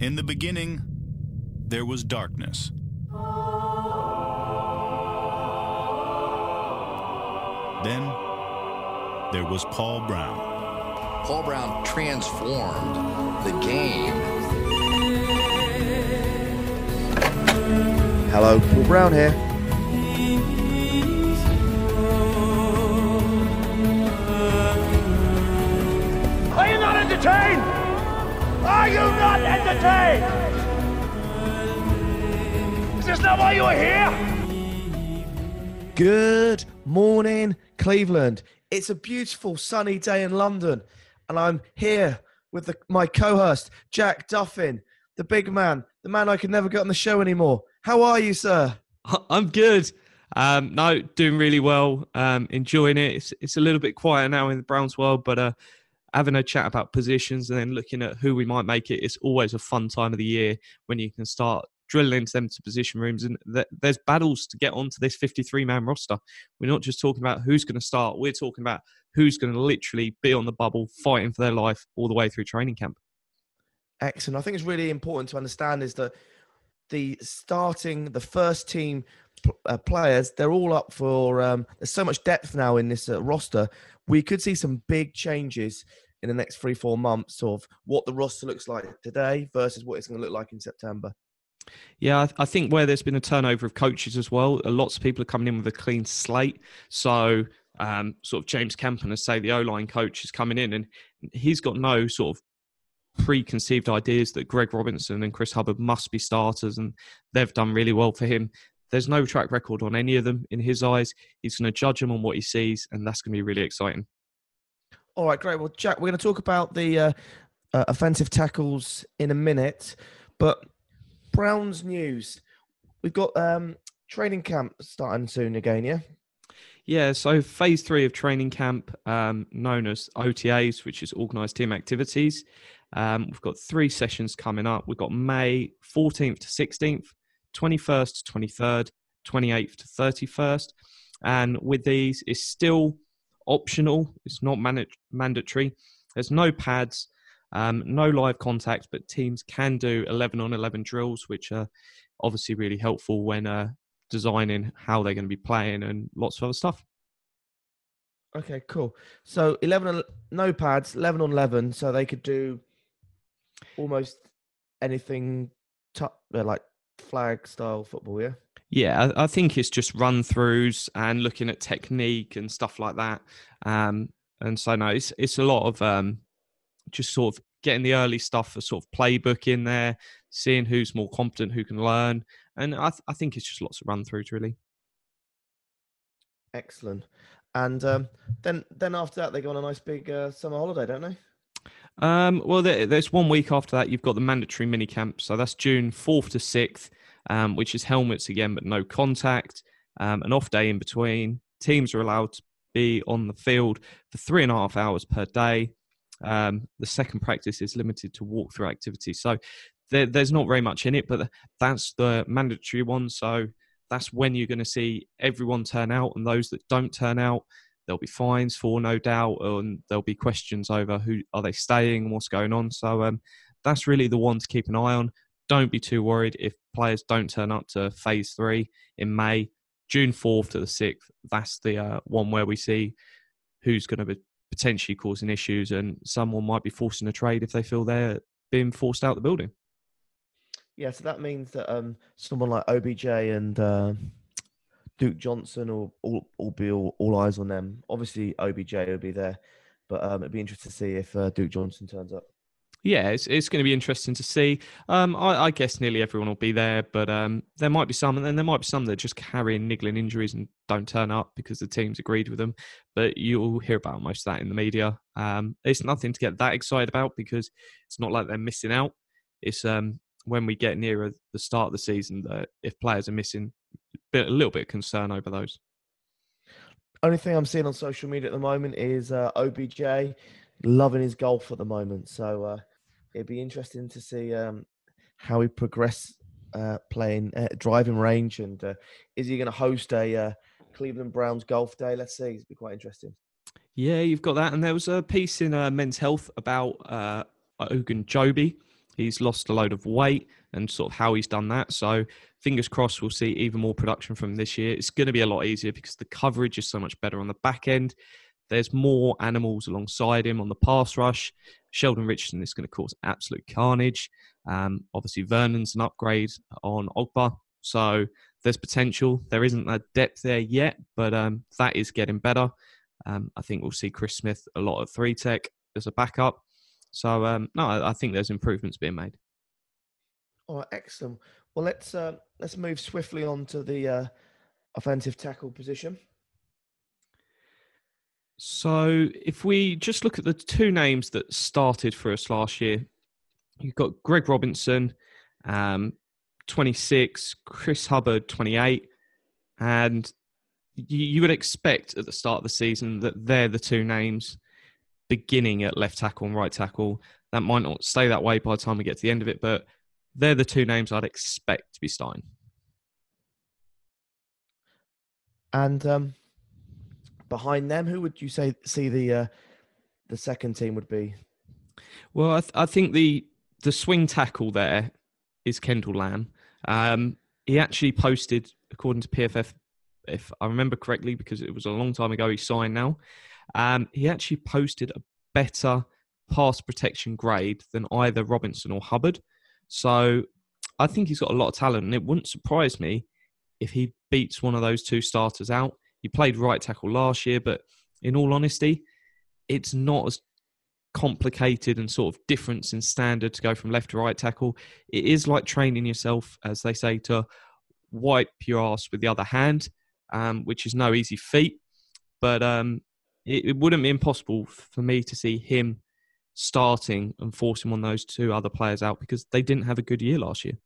In the beginning, there was darkness. Then, there was Paul Brown. Paul Brown transformed the game. Hello, Paul Brown here. Are you not entertained? Are you not entertained? Is this not why you are here? Good morning, Cleveland. It's a beautiful sunny day in London, and I'm here with the, my co-host Jack Duffin, the big man, the man I could never get on the show anymore. How are you, sir? I'm good. Um, no, doing really well. Um, enjoying it. It's, it's a little bit quieter now in the Browns world, but uh, having a chat about positions and then looking at who we might make it. It's always a fun time of the year when you can start drilling into them to position rooms and th- there's battles to get onto this 53 man roster. We're not just talking about who's going to start. We're talking about who's going to literally be on the bubble, fighting for their life all the way through training camp. Excellent. I think it's really important to understand is that the starting, the first team uh, players, they're all up for. Um, there's so much depth now in this uh, roster. We could see some big changes in the next three, four months of what the roster looks like today versus what it's going to look like in September. Yeah, I, think where there's been a turnover of coaches as well, uh, lots of people are coming in with a clean slate. So, um, sort of James Campen, as say the O line coach, is coming in and he's got no sort of preconceived ideas that Greg Robinson and Chris Hubbard must be starters, and they've done really well for him. There's no track record on any of them in his eyes. He's going to judge them on what he sees, and that's going to be really exciting. All right, great. Well, Jack, we're going to talk about the uh, uh, offensive tackles in a minute, but Browns news. We've got um, training camp starting soon again, yeah? Yeah, so phase three of training camp, um, known as OTAs, which is organized team activities. Um, we've got three sessions coming up. We've got May 14th to 16th, 21st to 23rd, 28th to 31st. And with these, it's still optional, it's not man- mandatory. There's no pads, um, no live contact, but teams can do 11 on 11 drills, which are obviously really helpful when uh, designing how they're going to be playing and lots of other stuff. Okay, cool. So 11 on, no pads, 11 on 11, so they could do almost anything t- uh, like flag style football, yeah? Yeah, I, I, think it's just run throughs and looking at technique and stuff like that. Um, and so no, it's it's a lot of um, just sort of getting the early stuff for sort of playbook in there, seeing who's more competent, who can learn, and I, th- I think it's just lots of run throughs really. Excellent. And um, then then after that, they go on a nice big uh, summer holiday, don't they? Um, well, there, there's one week after that. You've got the mandatory mini camp, so that's June fourth to sixth, um, which is helmets again, but no contact. Um, an off day in between. Teams are allowed to be on the field for three and a half hours per day. Um, the second practice is limited to walkthrough activities, so there, there's not very much in it, but that's the mandatory one. So that's when you're going to see everyone turn out, and those that don't turn out, there'll be fines for no doubt and there'll be questions over who are they staying and what's going on. So um, that's really the one to keep an eye on. Don't be too worried if players don't turn up to phase three in may june 4th to the 6th that's the uh, one where we see who's going to be potentially causing issues and someone might be forcing a trade if they feel they're being forced out the building. Yeah so that means that um, someone like obj and uh Duke Johnson or all, all be all, all, eyes on them. Obviously, OBJ will be there, but um, it'd be interesting to see if uh, Duke Johnson turns up. Yeah, it's, it's going to be interesting to see. Um, I, I, guess nearly everyone will be there, but um, there might be some, and then there might be some that just carrying niggling injuries and don't turn up because the team's agreed with them. But you'll hear about most of that in the media. Um, it's nothing to get that excited about because it's not like they're missing out. It's um, when we get nearer the start of the season that if players are missing, a little bit of concern over those. Only thing I'm seeing on social media at the moment is uh, OBJ loving his golf at the moment. So uh, it'd be interesting to see um, how he progress uh, playing uh, driving range and uh, is he going to host a uh, Cleveland Browns golf day? Let's see. It'd be quite interesting. Yeah, you've got that. And there was a piece in Men's Health about Ogunjobi He's lost a load of weight and sort of how he's done that. So fingers crossed we'll see even more production from this year. It's going to be a lot easier because the coverage is so much better on the back end. There's more animals alongside him on the pass rush. Sheldon Richardson is going to cause absolute carnage. Um, obviously, Vernon's an upgrade on Ogbah. So there's potential. There isn't that depth there yet, but um, that is getting better. Um, I think we'll see Chris Smith a lot of three tech as a backup. So um, no, I, I think there's improvements being made. All right, excellent. Well, let's uh, let's move swiftly on to the uh, offensive tackle position. So if we just look at the two names that started for us last year, you've got Greg Robinson, um, 26, Chris Hubbard, 28, and you, you would expect at the start of the season that they're the two names beginning at left tackle and right tackle. That might not stay that way by the time we get to the end of it, but they're the two names I'd expect to be starting. And um, behind them, who would you say see the uh, the second team would be? Well, I, th- I think the the swing tackle there is Kendall Lamm. Um, he actually posted, according to PFF, if I remember correctly, because it was a long time ago, he signed now. Um, he actually posted a better pass protection grade than either Robinson or Hubbard. So I think he's got a lot of talent, and it wouldn't surprise me if he beats one of those two starters out. He played right tackle last year, but in all honesty, it's not as complicated and sort of difference in standard to go from left to right tackle. It is like training yourself, as they say, to wipe your ass with the other hand, um, which is no easy feat. But um, it, it, wouldn't be impossible for me to see him starting and forcing one of those two other players out because they didn't have a good year last year.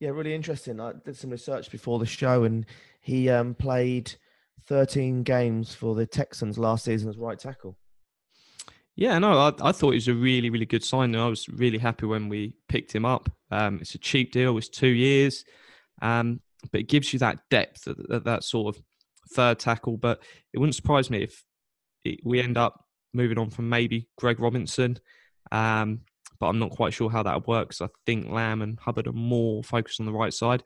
Yeah, really interesting. I did some research before the show, and he um, played 13 games for the Texans last season as right tackle. Yeah, no, I, I thought it was a really, really good sign. And I was really happy when we picked him up. Um, it's a cheap deal. It's two years, um, but it gives you that depth, that, that sort of third tackle. But it wouldn't surprise me if it, we end up moving on from maybe Greg Robinson. Um, but I'm not quite sure how that works. I think Lamm and Hubbard are more focused on the right side.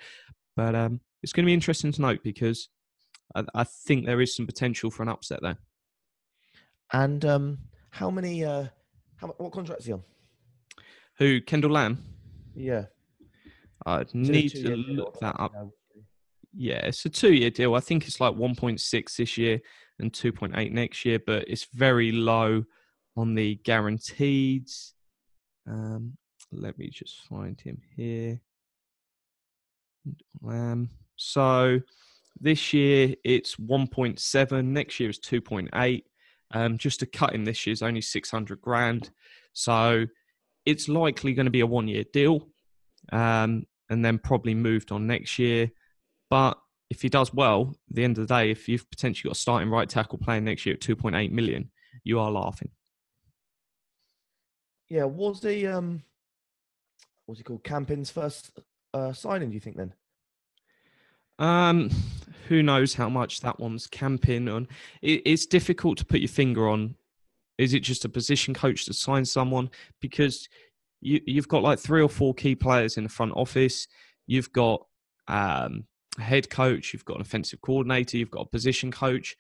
But um, it's going to be interesting to note because I, I, think there is some potential for an upset there. And um, how many? Uh, how what contract is he on? Who? Kendall Lamm? Yeah. I need to look that up. Yeah, it's a two-year deal. I think it's like 1.6 this year and 2.8 next year, but it's very low on the guaranteed. Um, let me just find him here. Um, so this year it's 1.7. Next year is 2.8. Um, just to cut him this year is only 600 grand. So it's likely going to be a one-year deal, um, and then probably moved on next year. But if he does well, at the end of the day, if you've potentially got a starting right tackle playing next year at 2.8 million, you are laughing. Yeah, was the um, what's he called? Campen's first uh, signing? Do you think then? Um, who knows how much that one's camping on? It, it's difficult to put your finger on. Is it just a position coach to sign someone? Because you you've got like three or four key players in the front office. You've got um, head coach. You've got an offensive coordinator. You've got a position coach.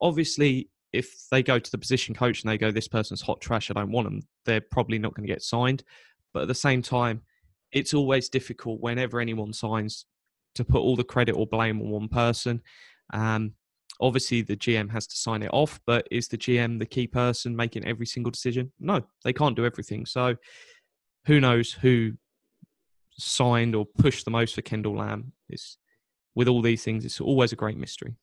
Obviously, if they go to the position coach and they go, "This person's hot trash. I don't want them," they're probably not going to get signed. But at the same time, it's always difficult whenever anyone signs to put all the credit or blame on one person. Um, obviously, the GM has to sign it off, but is the GM the key person making every single decision? No, they can't do everything. So, who knows who signed or pushed the most for Kendall Lamm? Is with all these things, it's always a great mystery.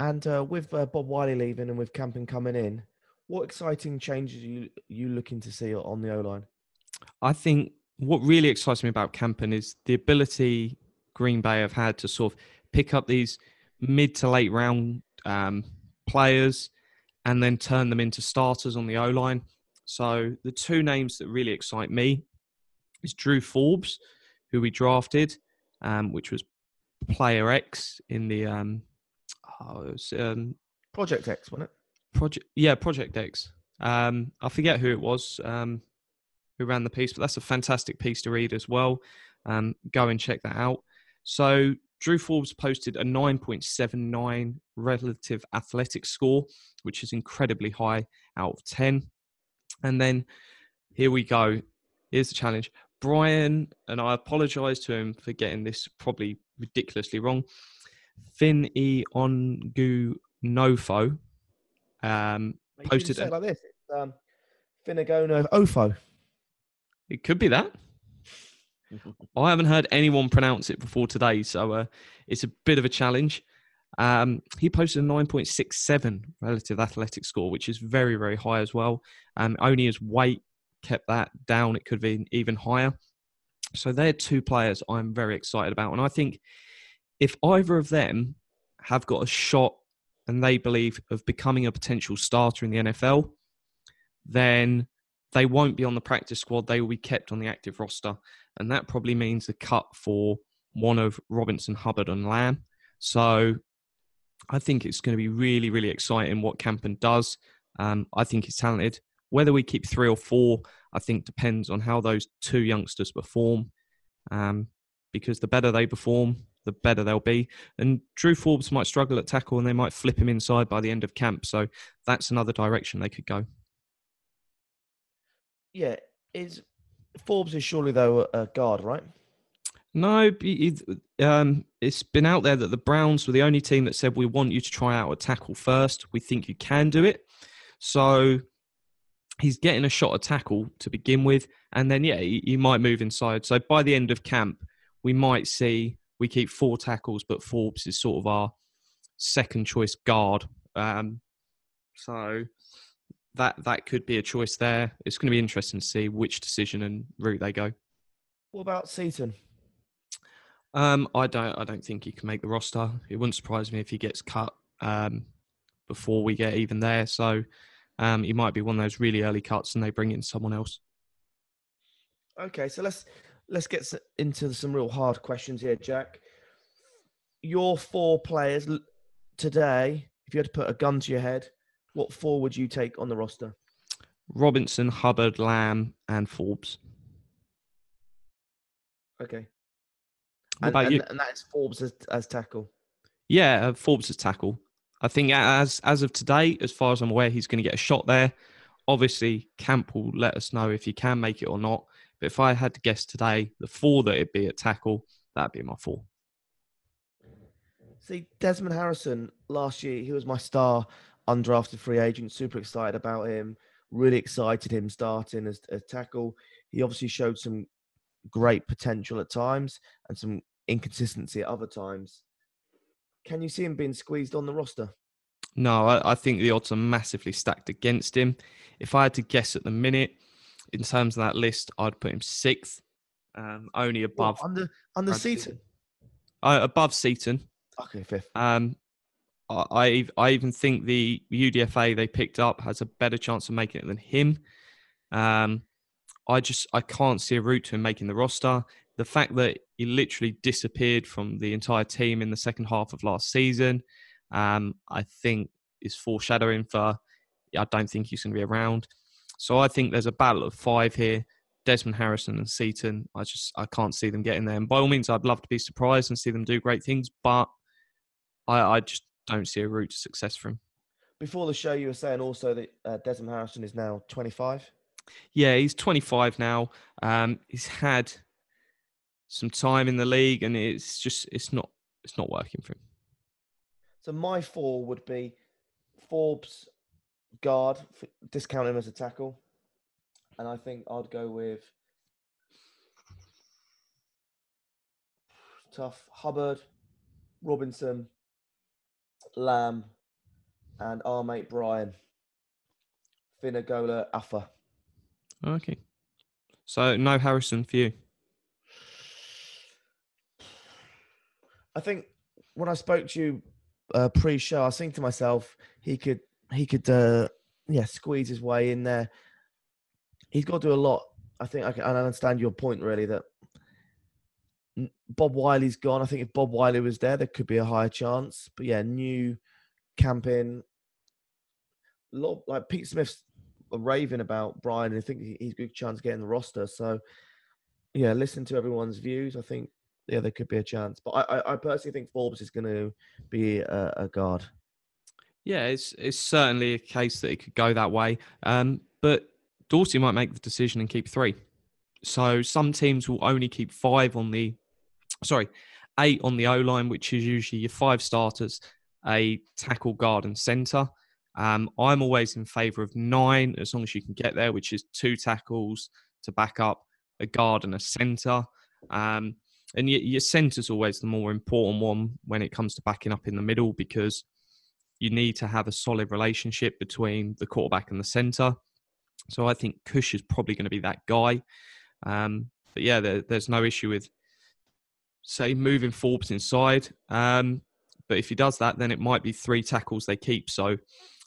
And uh, with uh, Bob Wylie leaving and with Campen coming in, what exciting changes are you you looking to see on the O line? I think what really excites me about Campen is the ability Green Bay have had to sort of pick up these mid to late round um, players and then turn them into starters on the O line. So the two names that really excite me is Drew Forbes, who we drafted, um, which was Player X in the um, oh, it was, um, Project X, wasn't it? Project, yeah, Project X. Um, I forget who it was. Um, who ran the piece, but that's a fantastic piece to read as well. Um, go and check that out. So Drew Forbes posted a 9.79 relative athletic score, which is incredibly high out of 10. And then here we go. Here's the challenge. Brian, and I apologize to him for getting this probably ridiculously wrong. Fin E Ongu Nofo um, You posted. say it like this. It's, um, Finnegono Ofo. It could be that. I haven't heard anyone pronounce it before today, so uh, it's a bit of a challenge. Um, he posted a 9.67 relative athletic score, which is very, very high as well. Um, only his weight kept that down. It could be even higher. So they're two players I'm very excited about. And I think if either of them have got a shot and they believe of becoming a potential starter in the NFL, then they won't be on the practice squad. They will be kept on the active roster. And that probably means a cut for one of Robinson, Hubbard, and Lamm. So I think it's going to be really, really exciting what Campen does. Um, I think he's talented. Whether we keep three or four, I think depends on how those two youngsters perform. Um, because the better they perform, the better they'll be. And Drew Forbes might struggle at tackle and they might flip him inside by the end of camp. So that's another direction they could go. Yeah, is Forbes is surely though a guard, right? No, um, it's been out there that the Browns were the only team that said we want you to try out a tackle first. We think you can do it. So he's getting a shot at tackle to begin with, and then yeah, he, he might move inside. So by the end of camp, we might see we keep four tackles, but Forbes is sort of our second choice guard. Um, so that that could be a choice there. It's going to be interesting to see which decision and route they go. What about Seaton? Um, I don't. I don't think he can make the roster. It wouldn't surprise me if he gets cut um, before we get even there. So um, he might be one of those really early cuts, and they bring in someone else. Okay, so let's let's get into some real hard questions here, Jack. Your four players today, if you had to put a gun to your head, what four would you take on the roster? Robinson, Hubbard, Lamm, and Forbes. Okay, What and, about and, you? and that is Forbes as, as tackle. Yeah, uh, Forbes as tackle. I think as as of today, as far as I'm aware, he's going to get a shot there. Obviously, Camp will let us know if he can make it or not. But if I had to guess today, the four that it'd be at tackle, that'd be my four. See, Desmond Harrison last year, he was my star undrafted free agent. Super excited about him. Really excited him starting as a tackle. He obviously showed some great potential at times and some inconsistency at other times. Can you see him being squeezed on the roster? No, I, I think the odds are massively stacked against him. If I had to guess at the minute, in terms of that list, I'd put him sixth, um, only What, above under under Seaton. Seaton. uh, above Seaton. Okay, fifth. Um, I, I I even think the UDFA they picked up has a better chance of making it than him. Um, I just I can't see a route to him making the roster. The fact that he literally disappeared from the entire team in the second half of last season, um, I think is foreshadowing for. I don't think he's going to be around. So I think there's a battle of five here. Desmond Harrison and Seaton. I just I can't see them getting there. And by all means, I'd love to be surprised and see them do great things, but I, I just don't see a route to success for him. Before the show, you were saying also that uh, Desmond Harrison is now 25. Yeah, he's 25 now. Um, he's had some time in the league, and it's just it's not it's not working for him. So my four would be Forbes, guard, discount him as a tackle, and I think I'd go with tough Hubbard, Robinson, Lamm, and our mate Brian. Finagola Alpha. Okay, so no Harrison for you. I think when I spoke to you uh, pre-show, I was thinking to myself, he could, he could, uh, yeah, squeeze his way in there. He's got to do a lot. I think I can I understand your point really that Bob Wylie's gone. I think if Bob Wiley was there, there could be a higher chance. But yeah, new Campen, lot like Pete Smith's raving about Brian and I think he's a good chance of getting the roster. So, yeah, listen to everyone's views. I think, yeah, there could be a chance. But I, I, I personally think Forbes is going to be a, a guard. Yeah, it's it's certainly a case that it could go that way. Um, but Dorsey might make the decision and keep three. So some teams will only keep five on the, sorry, eight on the O line, which is usually your five starters, a tackle, guard, and centre. Um, I'm always in favour of nine, as long as you can get there, which is two tackles to back up a guard and a centre. Um, and your, your centre's always the more important one when it comes to backing up in the middle because you need to have a solid relationship between the quarterback and the centre. So I think Kush is probably going to be that guy. Um, but yeah, there, there's no issue with, say, moving Forbes inside. Um, but if he does that, then it might be three tackles they keep. So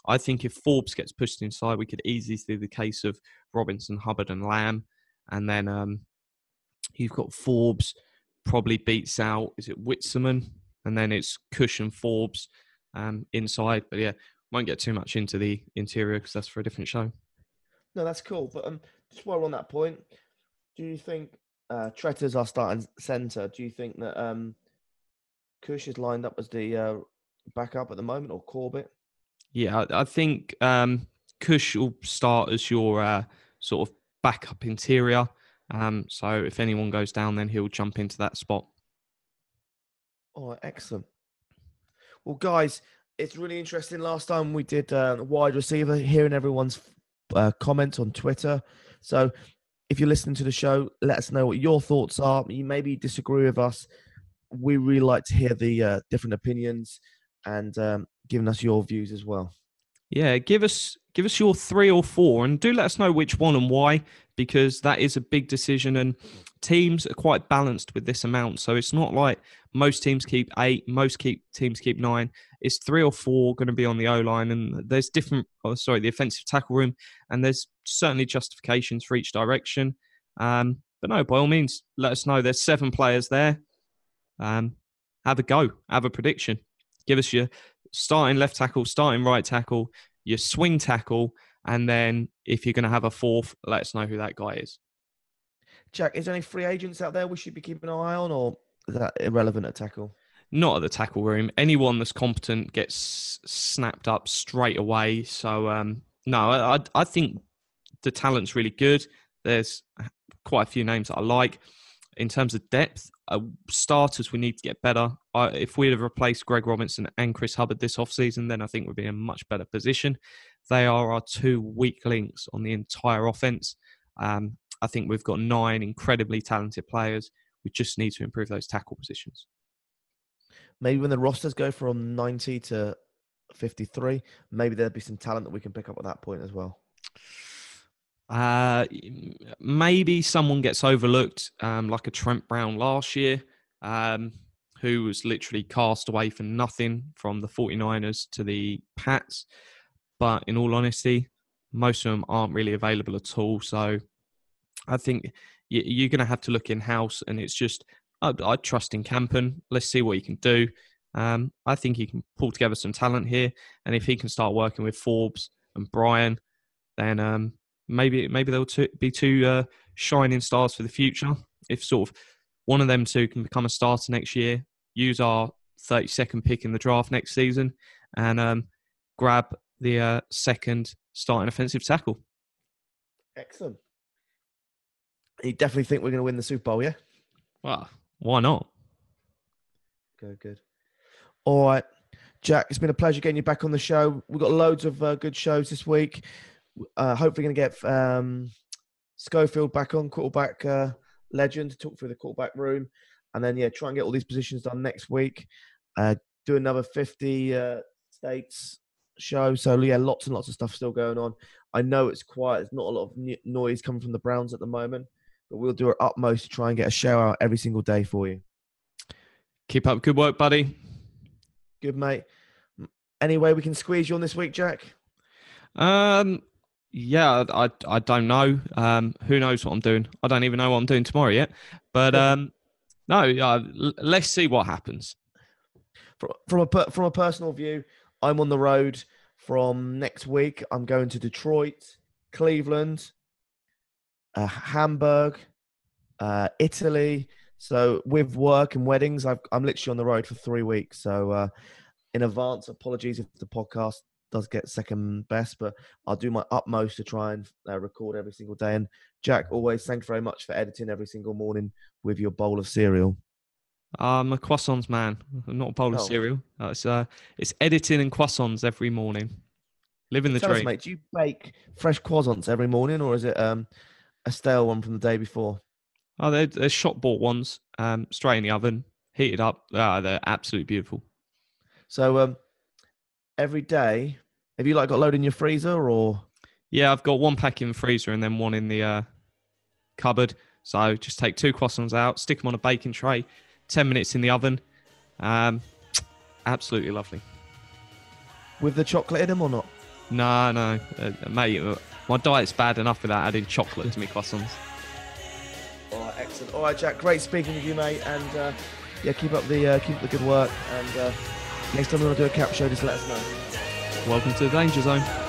I think if Forbes gets pushed inside, we could easily see the case of Robinson, Hubbard, and Lamm. And then um, you've got Forbes probably beats out, is it Witzmann? And then it's Kush and Forbes um, inside. But yeah, won't get too much into the interior because that's for a different show. No, that's cool. But um, just while on that point, do you think uh, Tretter's our starting centre? Do you think that um, Kush is lined up as the uh, backup at the moment, or Corbett? Yeah, I, I think um, Kush will start as your uh, sort of backup interior. Um, so if anyone goes down, then he'll jump into that spot. All right, excellent. Well, guys, it's really interesting. Last time we did uh, wide receiver, hearing everyone's uh, comments on Twitter. So if you're listening to the show, let us know what your thoughts are. You maybe disagree with us. We really like to hear the uh, different opinions and um, giving us your views as well. Yeah, give us give us your three or four, and do let us know which one and why, because that is a big decision. And teams are quite balanced with this amount, so it's not like most teams keep eight, most keep teams keep nine. It's three or four going to be on the O line, and there's different. Oh, sorry, the offensive tackle room, and there's certainly justifications for each direction. Um, but no, by all means, let us know. There's seven players there. Um, have a go. Have a prediction. Give us your starting left tackle, starting right tackle, your swing tackle, and then if you're going to have a fourth, let us know who that guy is. Jack, is there any free agents out there we should be keeping an eye on, or is that irrelevant at tackle? Not at the tackle room. Anyone that's competent gets snapped up straight away. So um, no, I, I think the talent's really good. There's quite a few names that I like. In terms of depth, uh, starters we need to get better. If we'd have replaced Greg Robinson and Chris Hubbard this offseason, then I think we'd be in a much better position. They are our two weak links on the entire offense. Um, I think we've got nine incredibly talented players. We just need to improve those tackle positions. Maybe when the rosters go from 90 to 53, maybe there'll be some talent that we can pick up at that point as well. Uh, maybe someone gets overlooked, um, like a Trent Brown last year, um, who was literally cast away for nothing from the 49ers to the Pats. But in all honesty, most of them aren't really available at all. So I think you're going to have to look in house, and it's just I, I trust in Campen. Let's see what he can do. Um, I think he can pull together some talent here, and if he can start working with Forbes and Brian, then um, maybe maybe they'll t- be two uh, shining stars for the future. If sort of one of them two can become a starter next year, use our 32nd pick in the draft next season, and um, grab the uh, second starting offensive tackle. Excellent. You definitely think we're going to win the Super Bowl, yeah? Well, why not? Good, good. All right, Jack. It's been a pleasure getting you back on the show. We've got loads of uh, good shows this week. Uh, hopefully, going to get um, Schofield back on quarterback uh, legend to talk through the quarterback room, and then yeah, try and get all these positions done next week. Uh, do another fifty uh, states show. So yeah, lots and lots of stuff still going on. I know it's quiet. There's not a lot of noise coming from the Browns at the moment, but we'll do our utmost to try and get a show out every single day for you. Keep up good work, buddy. Good, mate. Any way we can squeeze you on this week, Jack? Um, yeah, I, I don't know. Um, who knows what I'm doing? I don't even know what I'm doing tomorrow yet. But um, no, uh, let's see what happens. From from a from a personal view, I'm on the road from next week. I'm going to Detroit Cleveland, uh, Hamburg, uh, Italy. So with work and weddings, I've, I'm literally on the road for three weeks. So uh, in advance, apologies if the podcast does get second best, but I'll do my utmost to try and uh, record every single day. And Jack, always thanks very much for editing every single morning with your bowl of cereal. I'm a croissants man. I'm not a bowl of Oh. cereal. Uh, It's uh, it's editing and croissants every morning. Living the Tell us, dream. mate, do you bake fresh croissants every morning, or is it um, a stale one from the day before? Oh, they're, they're shop bought ones. Um, straight in the oven, heated up. Ah, they're absolutely beautiful. So um, every day, have you like got a load in your freezer, or Yeah, I've got one pack in the freezer and then one in the uh, cupboard. So just take two croissants out, stick them on a baking tray, ten minutes in the oven. Um, absolutely lovely. with the chocolate in them, or not? No, no, uh, mate, uh, my diet's bad enough without adding chocolate to my croissants. All right, excellent. All right, Jack, great speaking with you, mate, and uh, yeah, keep up the uh, keep up the good work. And uh, next time we want to do a cap show, just let us know. Welcome to the danger zone.